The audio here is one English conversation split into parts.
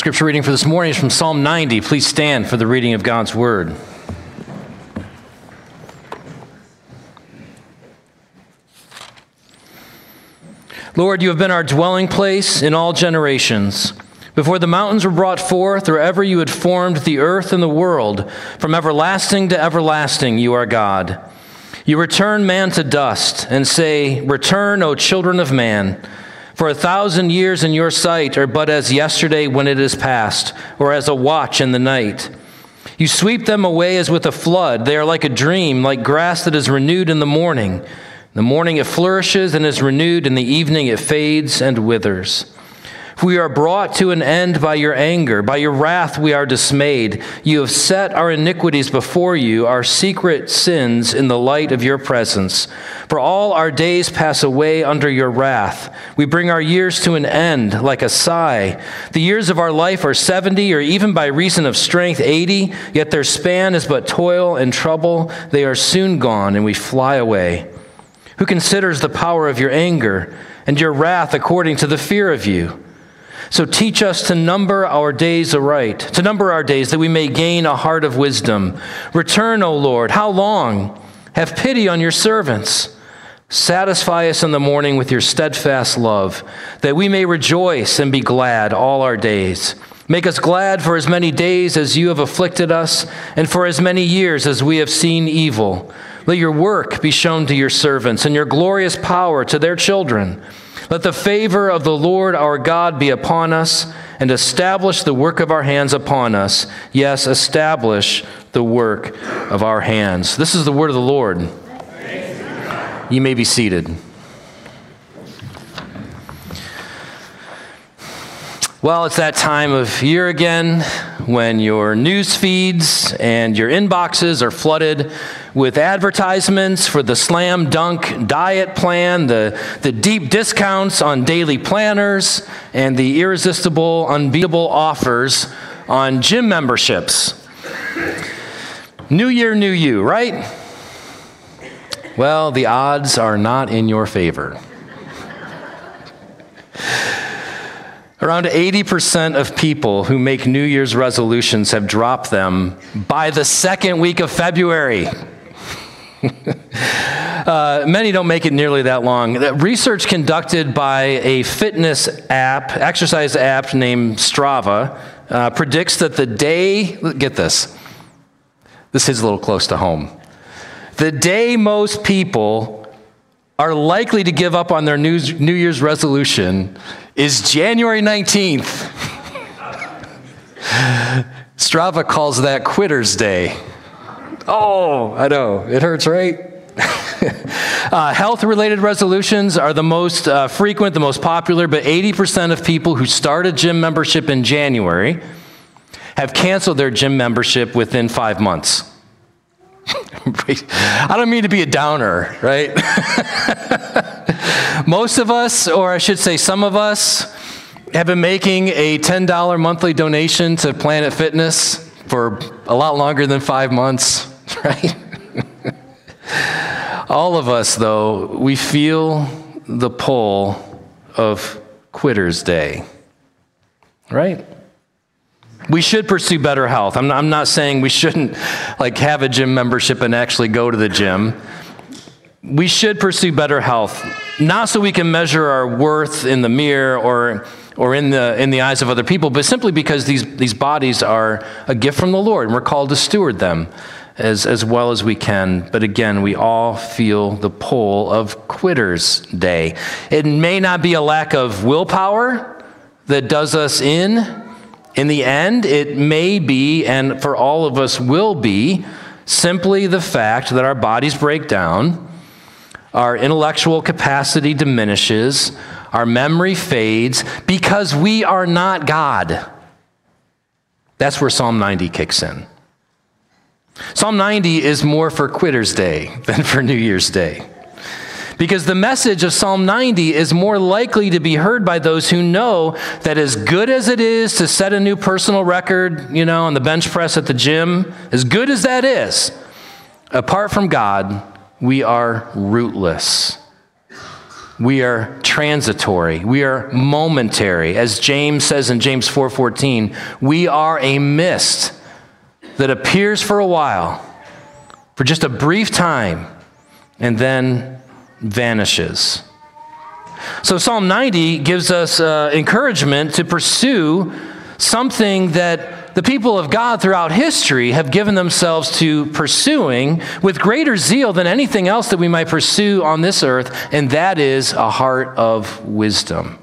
Scripture reading for this morning is from Psalm 90. Please stand for the reading of God's word. Lord, you have been our dwelling place in all generations. Before the mountains were brought forth, or ever you had formed the earth and the world, from everlasting to everlasting, you are God. You return man to dust and say, Return, O children of man. For a thousand years in your sight are but as yesterday when it is past, or as a watch in the night. You sweep them away as with a flood. They are like a dream, like grass that is renewed in the morning. In the morning it flourishes and is renewed, in the evening it fades and withers. We are brought to an end by your anger. By your wrath we are dismayed. You have set our iniquities before you, our secret sins in the light of your presence. For all our days pass away under your wrath. We bring our years to an end like a sigh. The years of our life are 70, or even by reason of strength, 80, yet their span is but toil and trouble. They are soon gone, and we fly away. Who considers the power of your anger and your wrath according to the fear of you? So teach us to number our days aright, to number our days that we may gain a heart of wisdom. Return, O Lord, how long? Have pity on your servants. Satisfy us in the morning with your steadfast love, that we may rejoice and be glad all our days. Make us glad for as many days as you have afflicted us, and for as many years as we have seen evil. Let your work be shown to your servants, and your glorious power to their children. Let the favor of the Lord our God be upon us and establish the work of our hands upon us. Yes, establish the work of our hands. This is the word of the Lord. You may be seated. Well, it's that time of year again when your news feeds and your inboxes are flooded with advertisements for the slam dunk diet plan, the, the deep discounts on daily planners, and the irresistible, unbeatable offers on gym memberships. New year, new you, right? Well, the odds are not in your favor. Around 80% of people who make New Year's resolutions have dropped them by the second week of February. uh, many don't make it nearly that long. Research conducted by a fitness app, exercise app named Strava, uh, predicts that the day, get this, this is a little close to home. The day most people are likely to give up on their New Year's resolution is January 19th. Strava calls that Quitter's Day. Oh, I know. It hurts, right? uh, Health related resolutions are the most uh, frequent, the most popular, but 80% of people who start a gym membership in January have canceled their gym membership within five months. I don't mean to be a downer, right? Most of us, or I should say some of us, have been making a $10 monthly donation to Planet Fitness for a lot longer than five months, right? All of us, though, we feel the pull of Quitter's Day, right? We should pursue better health. I'm not, I'm not saying we shouldn't like have a gym membership and actually go to the gym. We should pursue better health, not so we can measure our worth in the mirror or or in the in the eyes of other people, but simply because these these bodies are a gift from the Lord and we're called to steward them as, as well as we can. But again, we all feel the pull of quitter's day. It may not be a lack of willpower that does us in, in the end, it may be, and for all of us will be, simply the fact that our bodies break down, our intellectual capacity diminishes, our memory fades, because we are not God. That's where Psalm 90 kicks in. Psalm 90 is more for Quitter's Day than for New Year's Day. Because the message of Psalm 90 is more likely to be heard by those who know that as good as it is to set a new personal record, you know, on the bench press at the gym, as good as that is, apart from God, we are rootless. we are transitory. We are momentary. As James says in James 4:14, we are a mist that appears for a while, for just a brief time, and then vanishes. So Psalm 90 gives us uh, encouragement to pursue something that the people of God throughout history have given themselves to pursuing with greater zeal than anything else that we might pursue on this earth, and that is a heart of wisdom.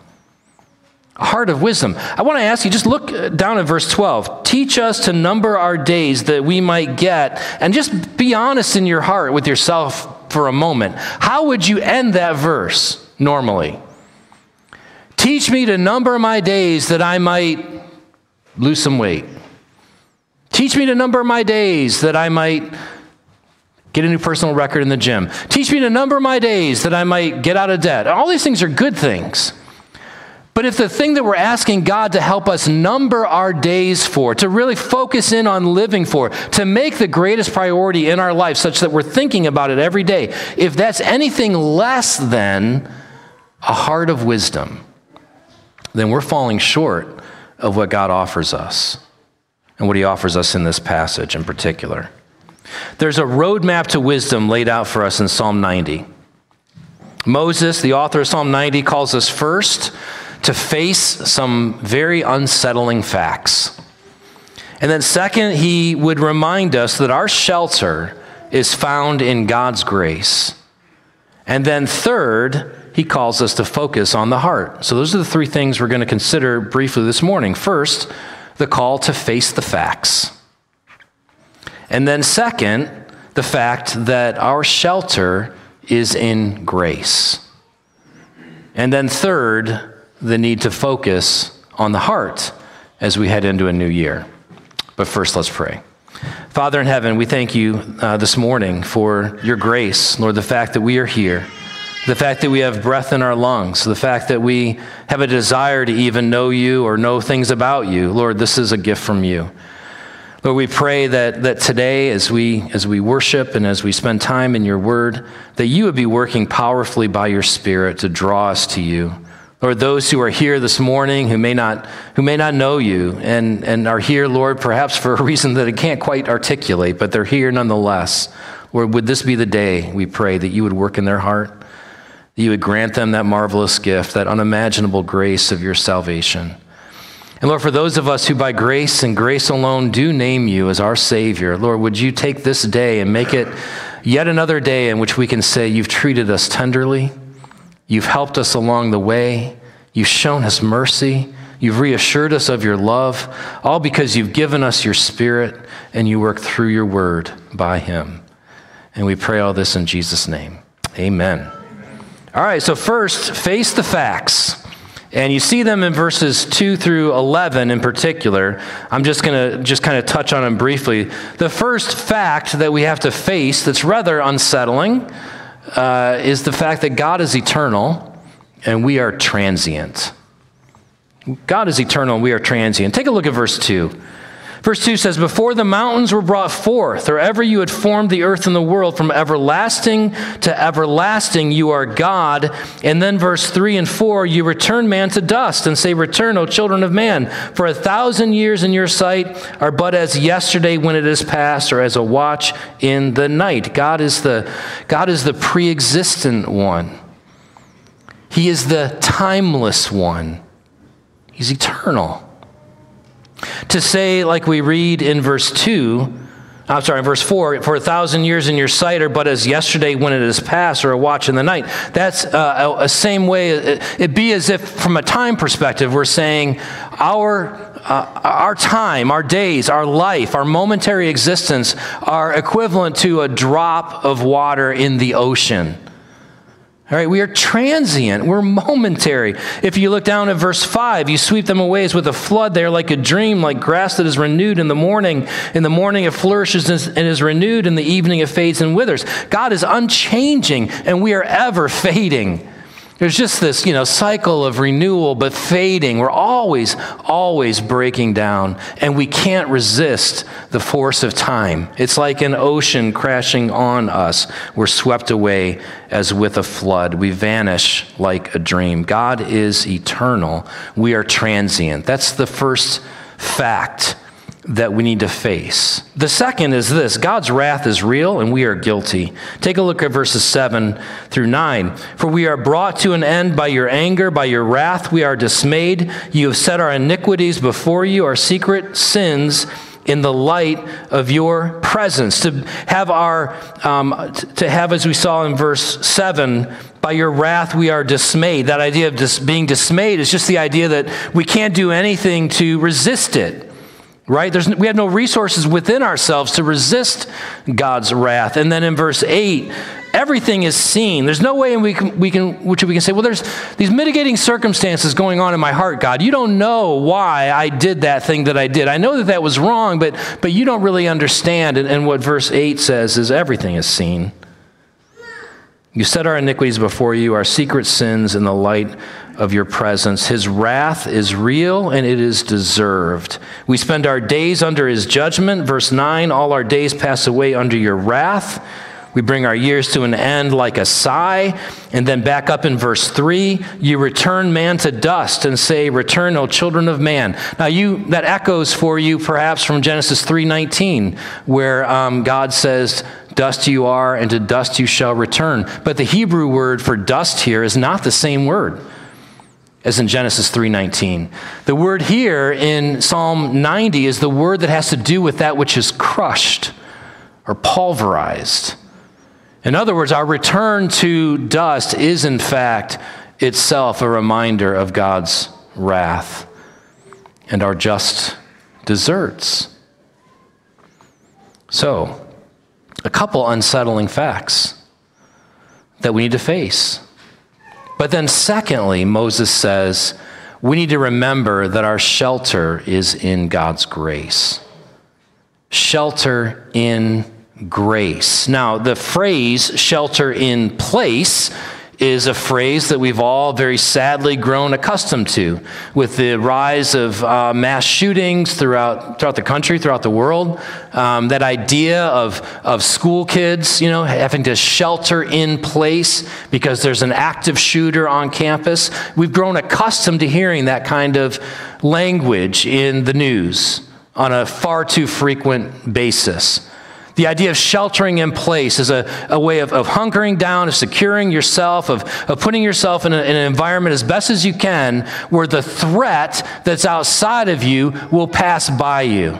A heart of wisdom. I want to ask you, just look down at verse 12. Teach us to number our days that we might get, and just be honest in your heart with yourself for a moment. How would you end that verse normally? Teach me to number my days that I might lose some weight. Teach me to number my days that I might get a new personal record in the gym. Teach me to number my days that I might get out of debt. All these things are good things. But if the thing that we're asking God to help us number our days for, to really focus in on living for, to make the greatest priority in our life such that we're thinking about it every day, if that's anything less than a heart of wisdom, then we're falling short of what God offers us and what He offers us in this passage in particular. There's a roadmap to wisdom laid out for us in Psalm 90. Moses, the author of Psalm 90, calls us first to face some very unsettling facts. And then, second, he would remind us that our shelter is found in God's grace. And then, third, he calls us to focus on the heart. So, those are the three things we're going to consider briefly this morning. First, the call to face the facts. And then, second, the fact that our shelter is in grace. And then, third, the need to focus on the heart as we head into a new year. But first, let's pray. Father in heaven, we thank you uh, this morning for your grace, Lord, the fact that we are here the fact that we have breath in our lungs, the fact that we have a desire to even know you or know things about you. Lord, this is a gift from you. Lord, we pray that, that today, as we, as we worship and as we spend time in your word, that you would be working powerfully by your Spirit to draw us to you. Lord, those who are here this morning who may not, who may not know you and, and are here, Lord, perhaps for a reason that I can't quite articulate, but they're here nonetheless. Lord, would this be the day, we pray, that you would work in their heart? That you would grant them that marvelous gift, that unimaginable grace of your salvation. And Lord, for those of us who by grace and grace alone do name you as our Savior, Lord, would you take this day and make it yet another day in which we can say, You've treated us tenderly, you've helped us along the way, you've shown us mercy, you've reassured us of your love, all because you've given us your Spirit and you work through your word by Him. And we pray all this in Jesus' name. Amen. All right, so first, face the facts. And you see them in verses 2 through 11 in particular. I'm just going to just kind of touch on them briefly. The first fact that we have to face that's rather unsettling uh, is the fact that God is eternal and we are transient. God is eternal and we are transient. Take a look at verse 2. Verse 2 says, Before the mountains were brought forth, or ever you had formed the earth and the world, from everlasting to everlasting, you are God. And then verse 3 and 4, you return man to dust and say, Return, O children of man. For a thousand years in your sight are but as yesterday when it is past, or as a watch in the night. God is the, God is the pre existent one, He is the timeless one, He's eternal. To say, like we read in verse 2, I'm sorry, in verse 4, for a thousand years in your sight are but as yesterday when it is past, or a watch in the night. That's uh, a, a, same way, it, it be as if from a time perspective, we're saying our, uh, our time, our days, our life, our momentary existence are equivalent to a drop of water in the ocean. All right, we are transient. We're momentary. If you look down at verse 5, you sweep them away as with a flood. They are like a dream, like grass that is renewed in the morning. In the morning it flourishes and is renewed. In the evening it fades and withers. God is unchanging, and we are ever fading. There's just this, you know, cycle of renewal but fading. We're always, always breaking down, and we can't resist the force of time. It's like an ocean crashing on us. We're swept away as with a flood. We vanish like a dream. God is eternal. We are transient. That's the first fact that we need to face. The second is this God's wrath is real and we are guilty. Take a look at verses 7 through 9. For we are brought to an end by your anger, by your wrath, we are dismayed. You have set our iniquities before you, our secret sins in the light of your presence to have our um, to have as we saw in verse 7 by your wrath we are dismayed that idea of dis- being dismayed is just the idea that we can't do anything to resist it right? There's, we have no resources within ourselves to resist God's wrath. And then in verse 8, everything is seen. There's no way we can, we can, which we can say, well, there's these mitigating circumstances going on in my heart, God. You don't know why I did that thing that I did. I know that that was wrong, but, but you don't really understand. And, and what verse 8 says is everything is seen. You set our iniquities before you, our secret sins in the light of your presence. His wrath is real and it is deserved. We spend our days under his judgment. Verse 9 All our days pass away under your wrath. We bring our years to an end like a sigh. And then back up in verse 3, you return man to dust and say, Return, O children of man. Now you that echoes for you perhaps from Genesis 3:19, where um, God says, Dust you are, and to dust you shall return. But the Hebrew word for dust here is not the same word as in Genesis 3:19. The word here in Psalm 90 is the word that has to do with that which is crushed or pulverized. In other words, our return to dust is in fact itself a reminder of God's wrath and our just deserts. So, a couple unsettling facts that we need to face. But then, secondly, Moses says, we need to remember that our shelter is in God's grace. Shelter in grace. Now, the phrase shelter in place is a phrase that we've all very sadly grown accustomed to with the rise of uh, mass shootings throughout, throughout the country, throughout the world. Um, that idea of, of school kids, you know, having to shelter in place because there's an active shooter on campus. We've grown accustomed to hearing that kind of language in the news on a far too frequent basis. The idea of sheltering in place is a, a way of, of hunkering down, of securing yourself, of, of putting yourself in, a, in an environment as best as you can where the threat that's outside of you will pass by you.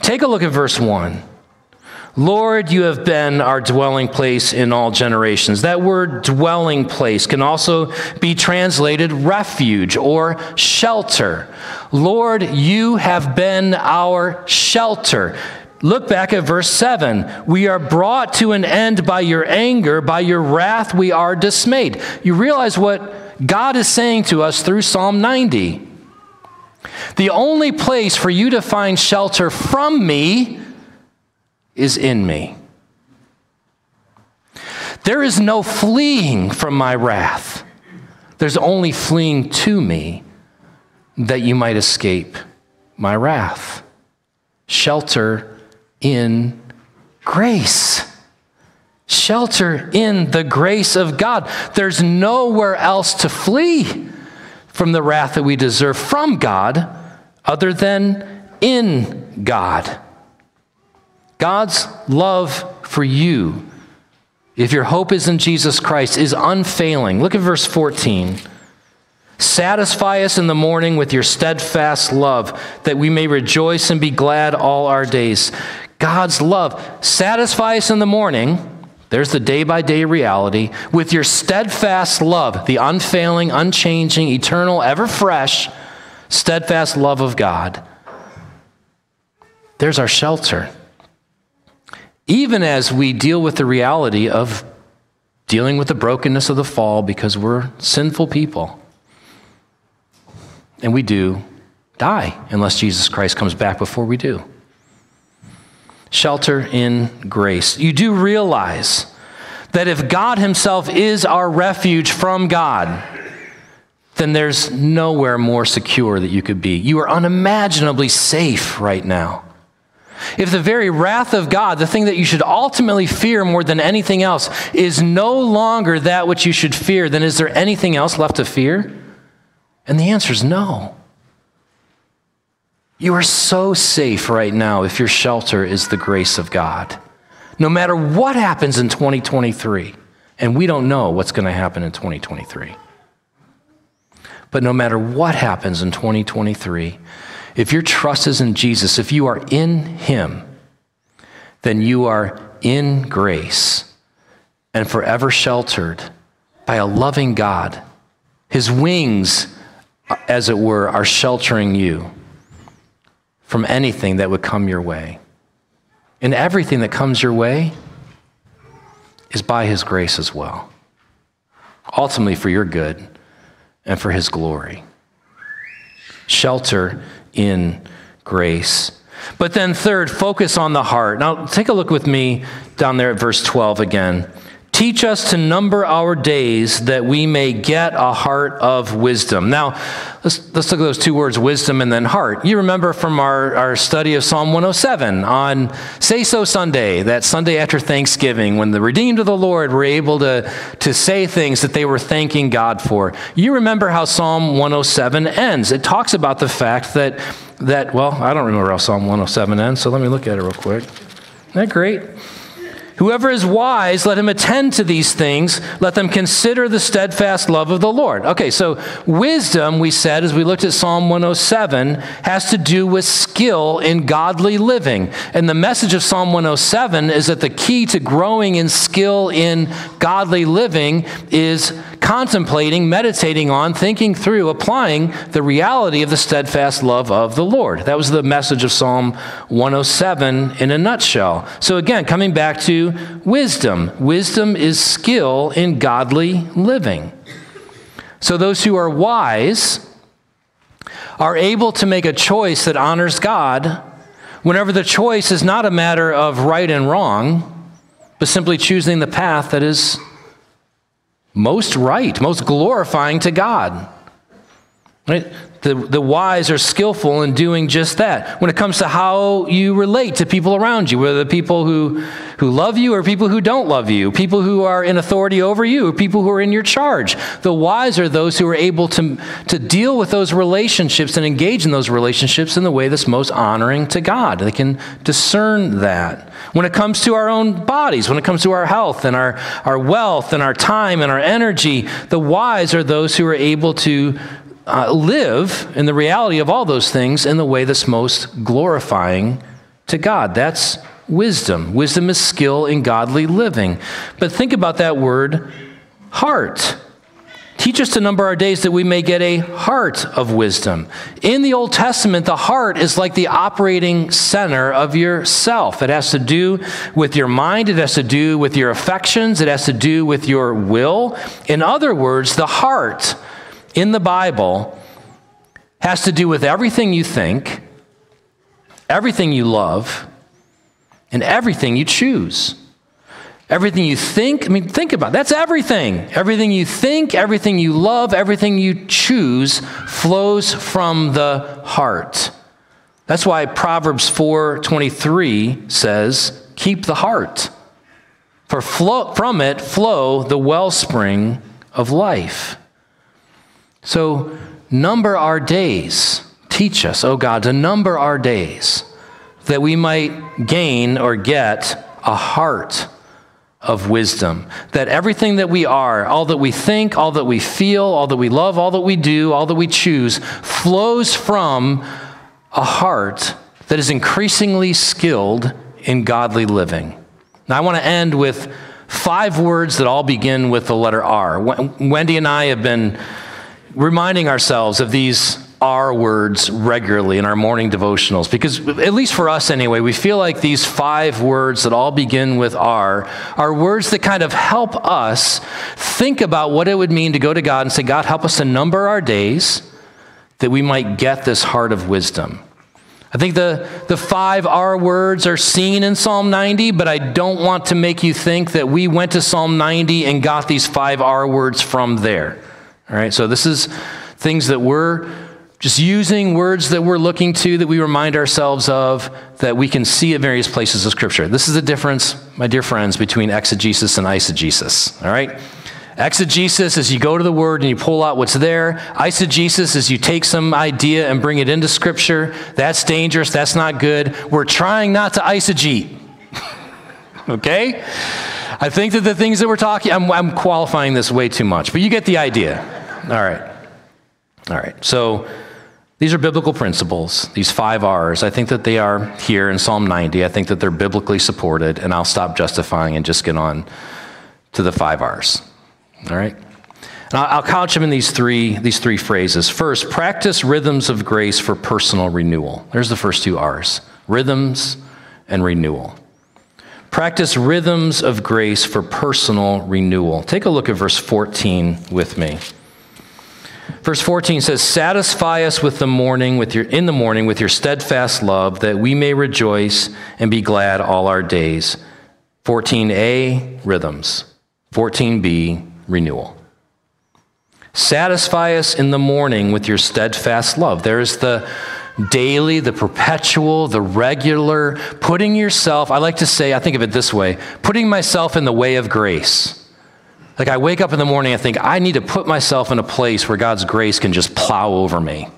Take a look at verse 1. Lord, you have been our dwelling place in all generations. That word dwelling place can also be translated refuge or shelter. Lord, you have been our shelter. Look back at verse 7. We are brought to an end by your anger, by your wrath, we are dismayed. You realize what God is saying to us through Psalm 90. The only place for you to find shelter from me is in me. There is no fleeing from my wrath. There's only fleeing to me that you might escape my wrath. Shelter in grace. Shelter in the grace of God. There's nowhere else to flee from the wrath that we deserve from God other than in God. God's love for you, if your hope is in Jesus Christ, is unfailing. Look at verse 14. Satisfy us in the morning with your steadfast love, that we may rejoice and be glad all our days. God's love. Satisfy us in the morning. There's the day by day reality with your steadfast love, the unfailing, unchanging, eternal, ever fresh, steadfast love of God. There's our shelter. Even as we deal with the reality of dealing with the brokenness of the fall because we're sinful people. And we do die unless Jesus Christ comes back before we do shelter in grace. You do realize that if God Himself is our refuge from God, then there's nowhere more secure that you could be. You are unimaginably safe right now. If the very wrath of God, the thing that you should ultimately fear more than anything else, is no longer that which you should fear, then is there anything else left to fear? And the answer is no. You are so safe right now if your shelter is the grace of God. No matter what happens in 2023, and we don't know what's going to happen in 2023. But no matter what happens in 2023, if your trust is in Jesus, if you are in Him, then you are in grace and forever sheltered by a loving God. His wings, as it were, are sheltering you from anything that would come your way. And everything that comes your way is by His grace as well, ultimately for your good and for His glory. Shelter in grace. But then, third, focus on the heart. Now, take a look with me down there at verse 12 again. Teach us to number our days that we may get a heart of wisdom. Now, let's, let's look at those two words, wisdom and then heart. You remember from our, our study of Psalm 107 on Say So Sunday, that Sunday after Thanksgiving, when the redeemed of the Lord were able to, to say things that they were thanking God for. You remember how Psalm 107 ends. It talks about the fact that, that well, I don't remember how Psalm 107 ends, so let me look at it real quick. Isn't that great? Whoever is wise, let him attend to these things. Let them consider the steadfast love of the Lord. Okay, so wisdom, we said as we looked at Psalm 107, has to do with skill in godly living. And the message of Psalm 107 is that the key to growing in skill in godly living is contemplating, meditating on, thinking through, applying the reality of the steadfast love of the Lord. That was the message of Psalm 107 in a nutshell. So, again, coming back to wisdom wisdom is skill in godly living. So, those who are wise are able to make a choice that honors God whenever the choice is not a matter of right and wrong, but simply choosing the path that is most right, most glorifying to God. Right? The, the wise are skillful in doing just that. When it comes to how you relate to people around you, whether the people who, who love you or people who don't love you, people who are in authority over you, or people who are in your charge, the wise are those who are able to, to deal with those relationships and engage in those relationships in the way that's most honoring to God. They can discern that. When it comes to our own bodies, when it comes to our health and our, our wealth and our time and our energy, the wise are those who are able to uh, live in the reality of all those things in the way that's most glorifying to God. That's wisdom. Wisdom is skill in godly living. But think about that word, heart. Teach us to number our days that we may get a heart of wisdom. In the Old Testament, the heart is like the operating center of yourself. It has to do with your mind, it has to do with your affections, it has to do with your will. In other words, the heart in the Bible has to do with everything you think, everything you love, and everything you choose. Everything you think, I mean, think about it. that's everything. Everything you think, everything you love, everything you choose flows from the heart. That's why Proverbs 4:23 says, "Keep the heart, for flow, from it flow the wellspring of life." So, number our days. Teach us, oh God, to number our days that we might gain or get a heart of wisdom. That everything that we are, all that we think, all that we feel, all that we love, all that we do, all that we choose, flows from a heart that is increasingly skilled in godly living. Now, I want to end with five words that all begin with the letter R. Wendy and I have been reminding ourselves of these R words regularly in our morning devotionals because, at least for us anyway, we feel like these five words that all begin with R are words that kind of help us think about what it would mean to go to God and say, God, help us to number our days that we might get this heart of wisdom. I think the, the five R words are seen in Psalm 90, but I don't want to make you think that we went to Psalm 90 and got these five R words from there. All right, so this is things that we're just using words that we're looking to, that we remind ourselves of, that we can see at various places of Scripture. This is the difference, my dear friends, between exegesis and eisegesis. All right? Exegesis is you go to the word and you pull out what's there. Eisegesis is you take some idea and bring it into scripture. That's dangerous. That's not good. We're trying not to eisegete. Okay? I think that the things that we're talking, I'm, I'm qualifying this way too much, but you get the idea. All right. All right. So these are biblical principles, these five R's. I think that they are here in Psalm 90. I think that they're biblically supported, and I'll stop justifying and just get on to the five R's. All right? And I'll couch them in these three, these three phrases. First, practice rhythms of grace for personal renewal. There's the first two R's rhythms and renewal. Practice rhythms of grace for personal renewal. Take a look at verse 14 with me. Verse 14 says, Satisfy us with the morning, with your, in the morning with your steadfast love, that we may rejoice and be glad all our days. 14a, rhythms. 14b, renewal. Satisfy us in the morning with your steadfast love. There's the daily, the perpetual, the regular, putting yourself, I like to say, I think of it this way putting myself in the way of grace. Like I wake up in the morning, I think, I need to put myself in a place where God's grace can just plow over me.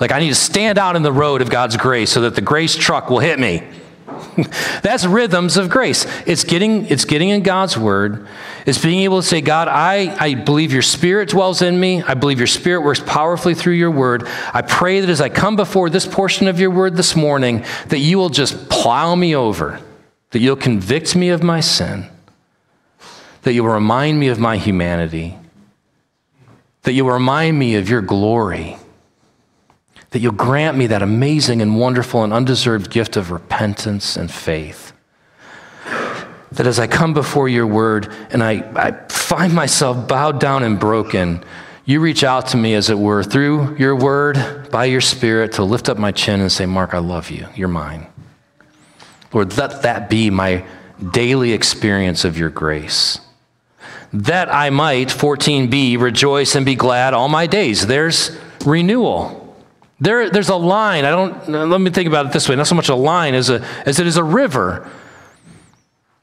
Like I need to stand out in the road of God's grace so that the grace truck will hit me. That's rhythms of grace. It's getting, it's getting in God's word. It's being able to say, God, I, I believe your spirit dwells in me. I believe your spirit works powerfully through your word. I pray that as I come before this portion of your word this morning, that you will just plow me over, that you'll convict me of my sin, that you'll remind me of my humanity, that you'll remind me of your glory that you'll grant me that amazing and wonderful and undeserved gift of repentance and faith. That as I come before your word and I, I find myself bowed down and broken, you reach out to me, as it were, through your word, by your spirit, to lift up my chin and say, Mark, I love you. You're mine. Lord, let that be my daily experience of your grace. That I might, 14b, rejoice and be glad all my days. There's renewal. There, there's a line. I don't, let me think about it this way not so much a line as, a, as it is a river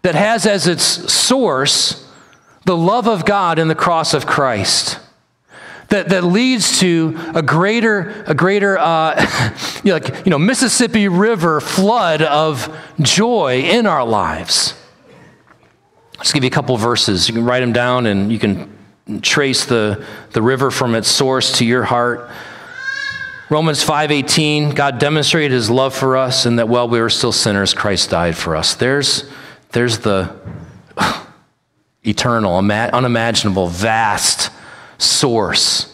that has as its source the love of God in the cross of Christ. That, that leads to a greater, a greater uh, you know, like, you know, Mississippi River flood of joy in our lives. I'll just give you a couple verses. You can write them down and you can trace the, the river from its source to your heart. Romans 5:18, God demonstrated his love for us and that while we were still sinners Christ died for us. There's there's the eternal, unimaginable, vast source.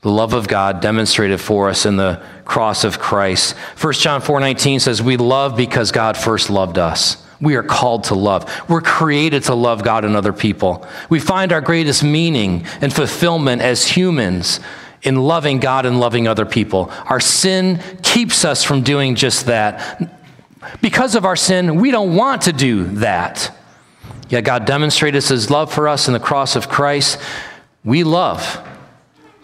The love of God demonstrated for us in the cross of Christ. 1 John 4:19 says we love because God first loved us. We are called to love. We're created to love God and other people. We find our greatest meaning and fulfillment as humans in loving God and loving other people. Our sin keeps us from doing just that. Because of our sin, we don't want to do that. Yet God demonstrated his love for us in the cross of Christ. We love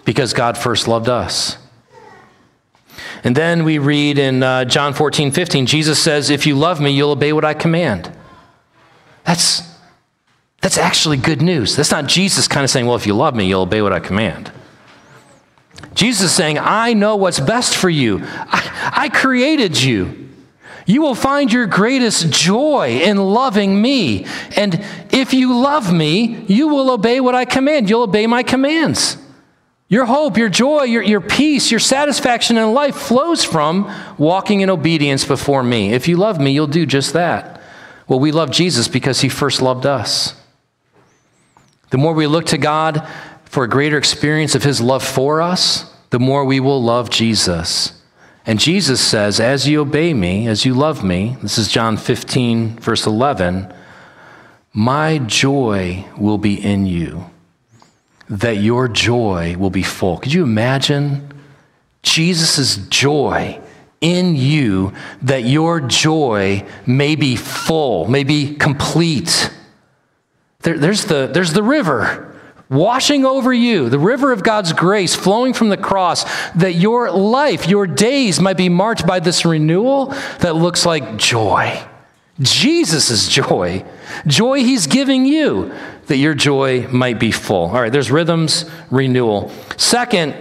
because God first loved us. And then we read in uh, John 14, 15, Jesus says, If you love me, you'll obey what I command. That's, that's actually good news. That's not Jesus kind of saying, Well, if you love me, you'll obey what I command. Jesus is saying, I know what's best for you. I, I created you. You will find your greatest joy in loving me. And if you love me, you will obey what I command. You'll obey my commands. Your hope, your joy, your, your peace, your satisfaction in life flows from walking in obedience before me. If you love me, you'll do just that. Well, we love Jesus because he first loved us. The more we look to God for a greater experience of his love for us, the more we will love Jesus. And Jesus says, As you obey me, as you love me, this is John 15, verse 11, my joy will be in you, that your joy will be full. Could you imagine Jesus' joy in you that your joy may be full, may be complete. There, there's, the, there's the river washing over you, the river of God's grace flowing from the cross, that your life, your days might be marked by this renewal that looks like joy. Jesus' joy. Joy he's giving you, that your joy might be full. All right, there's rhythms, renewal. Second,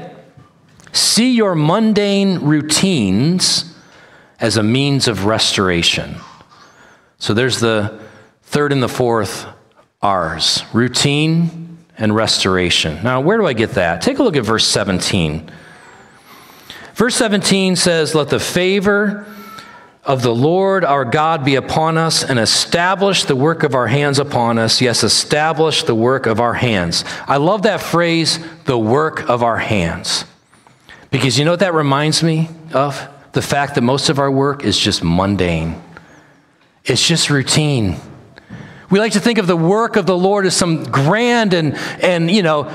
see your mundane routines as a means of restoration. So there's the third and the fourth R's routine and restoration. Now, where do I get that? Take a look at verse 17. Verse 17 says, Let the favor of the Lord our God be upon us and establish the work of our hands upon us. Yes, establish the work of our hands. I love that phrase, the work of our hands. Because you know what that reminds me of? The fact that most of our work is just mundane, it's just routine. We like to think of the work of the Lord as some grand and, and you know,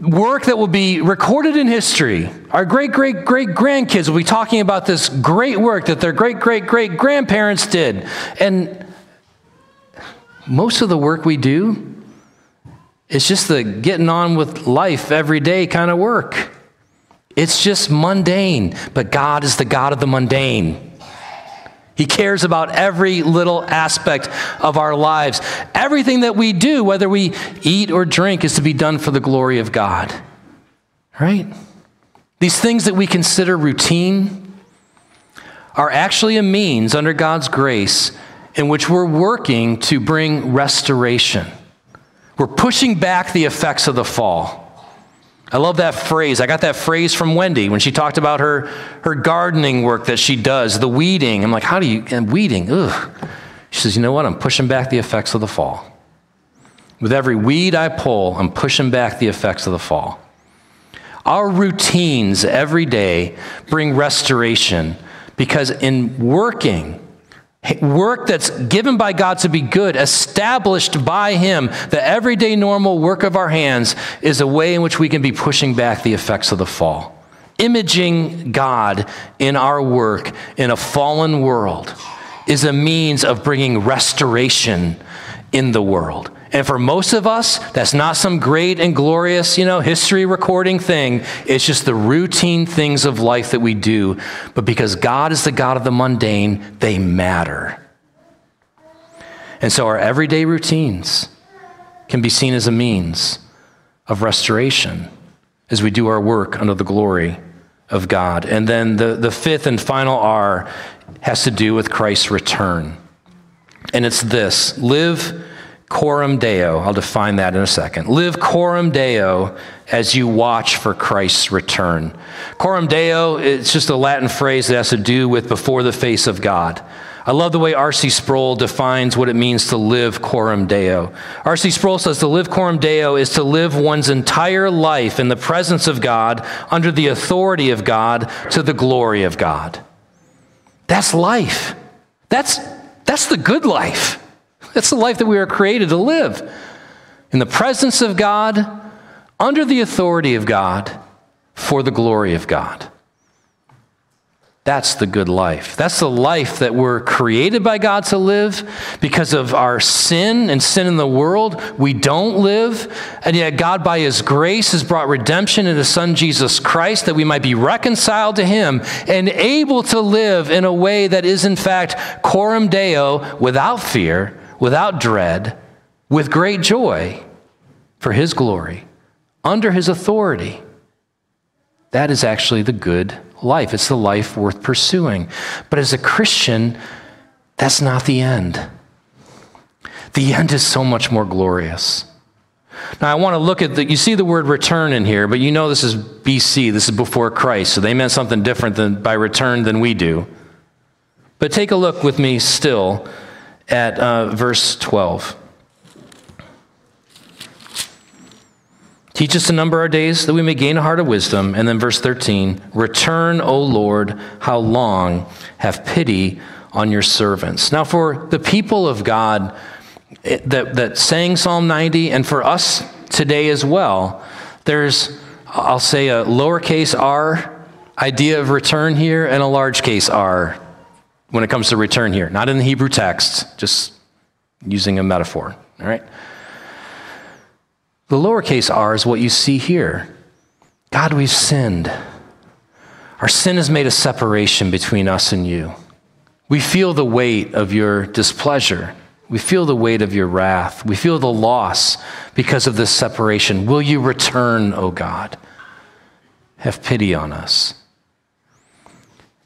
work that will be recorded in history. Our great great great grandkids will be talking about this great work that their great great great grandparents did. And most of the work we do is just the getting on with life every day kind of work. It's just mundane, but God is the God of the mundane. He cares about every little aspect of our lives. Everything that we do, whether we eat or drink, is to be done for the glory of God. Right? These things that we consider routine are actually a means under God's grace in which we're working to bring restoration. We're pushing back the effects of the fall. I love that phrase. I got that phrase from Wendy when she talked about her, her gardening work that she does, the weeding. I'm like, how do you, and weeding, ugh. She says, you know what? I'm pushing back the effects of the fall. With every weed I pull, I'm pushing back the effects of the fall. Our routines every day bring restoration because in working, work that's given by God to be good, established by Him, the everyday normal work of our hands is a way in which we can be pushing back the effects of the fall. Imaging God in our work in a fallen world is a means of bringing restoration in the world. And for most of us, that's not some great and glorious, you know, history recording thing. It's just the routine things of life that we do. But because God is the God of the mundane, they matter. And so our everyday routines can be seen as a means of restoration as we do our work under the glory of God. And then the, the fifth and final R has to do with Christ's return. And it's this live coram deo. I'll define that in a second. Live coram deo as you watch for Christ's return. Coram deo, it's just a Latin phrase that has to do with before the face of God. I love the way R.C. Sproul defines what it means to live coram deo. R.C. Sproul says to live coram deo is to live one's entire life in the presence of God, under the authority of God, to the glory of God. That's life. That's, that's the good life. That's the life that we are created to live in the presence of God, under the authority of God, for the glory of God. That's the good life. That's the life that we're created by God to live. Because of our sin and sin in the world, we don't live. And yet, God, by His grace, has brought redemption in His Son, Jesus Christ, that we might be reconciled to Him and able to live in a way that is, in fact, coram deo, without fear, without dread, with great joy for His glory, under His authority. That is actually the good life. It's the life worth pursuing. But as a Christian, that's not the end. The end is so much more glorious. Now, I want to look at the, you see the word return in here, but you know this is BC, this is before Christ, so they meant something different than, by return than we do. But take a look with me still at uh, verse 12. Teach us to number our days that we may gain a heart of wisdom. And then verse 13 Return, O Lord, how long? Have pity on your servants. Now, for the people of God that, that sang Psalm 90, and for us today as well, there's, I'll say, a lowercase r idea of return here and a large case R when it comes to return here. Not in the Hebrew text, just using a metaphor. All right? The lowercase r is what you see here. God, we've sinned. Our sin has made a separation between us and you. We feel the weight of your displeasure. We feel the weight of your wrath. We feel the loss because of this separation. Will you return, O God? Have pity on us.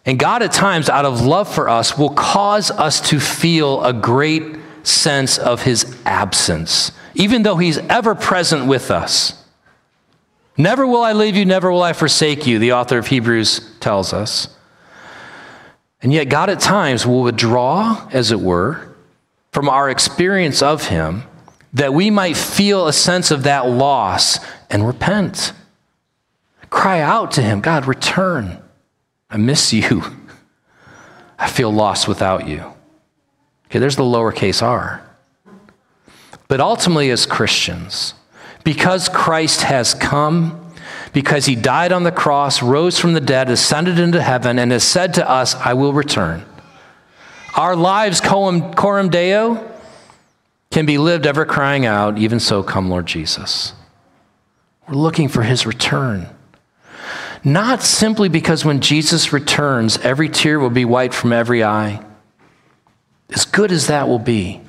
And God, at times, out of love for us, will cause us to feel a great sense of his absence, even though he's ever present with us. Never will I leave you, never will I forsake you, the author of Hebrews tells us. And yet, God at times will withdraw, as it were, from our experience of Him that we might feel a sense of that loss and repent. Cry out to Him God, return. I miss you. I feel lost without you. Okay, there's the lowercase r. But ultimately, as Christians, because Christ has come, because he died on the cross, rose from the dead, ascended into heaven, and has said to us, I will return. Our lives, coram deo, can be lived ever crying out, even so, come, Lord Jesus. We're looking for his return. Not simply because when Jesus returns, every tear will be wiped from every eye, as good as that will be.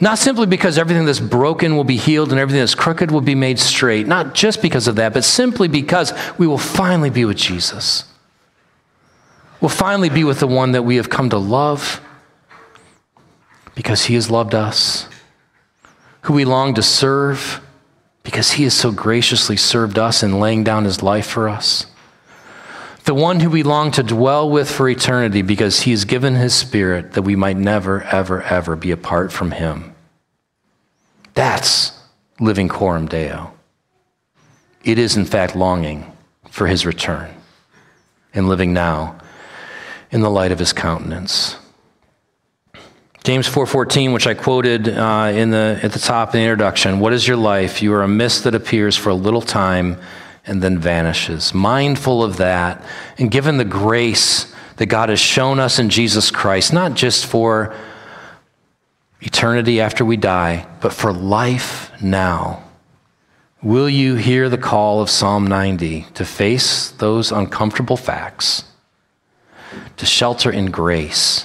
Not simply because everything that's broken will be healed and everything that's crooked will be made straight. Not just because of that, but simply because we will finally be with Jesus. We'll finally be with the one that we have come to love because he has loved us, who we long to serve because he has so graciously served us in laying down his life for us the one who we long to dwell with for eternity because he has given his spirit that we might never, ever, ever be apart from him. That's living coram deo. It is, in fact, longing for his return and living now in the light of his countenance. James 4:14, which I quoted uh, in the, at the top of the introduction, "What is your life? You are a mist that appears for a little time and then vanishes. Mindful of that, and given the grace that God has shown us in Jesus Christ, not just for eternity after we die, but for life now. Will you hear the call of Psalm 90 to face those uncomfortable facts, to shelter in grace,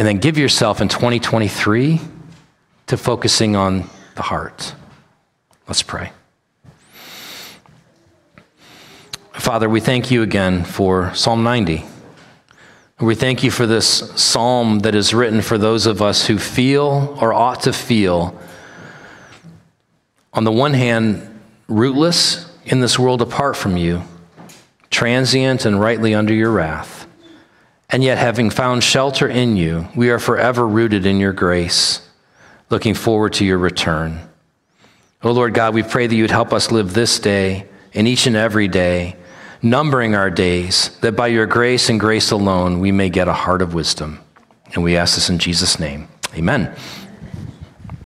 and then give yourself in 2023 to focusing on the heart? Let's pray. Father, we thank you again for Psalm 90. We thank you for this psalm that is written for those of us who feel or ought to feel, on the one hand, rootless in this world apart from you, transient and rightly under your wrath. And yet, having found shelter in you, we are forever rooted in your grace, looking forward to your return. Oh Lord God, we pray that you would help us live this day and each and every day numbering our days, that by your grace and grace alone we may get a heart of wisdom. And we ask this in Jesus' name. Amen.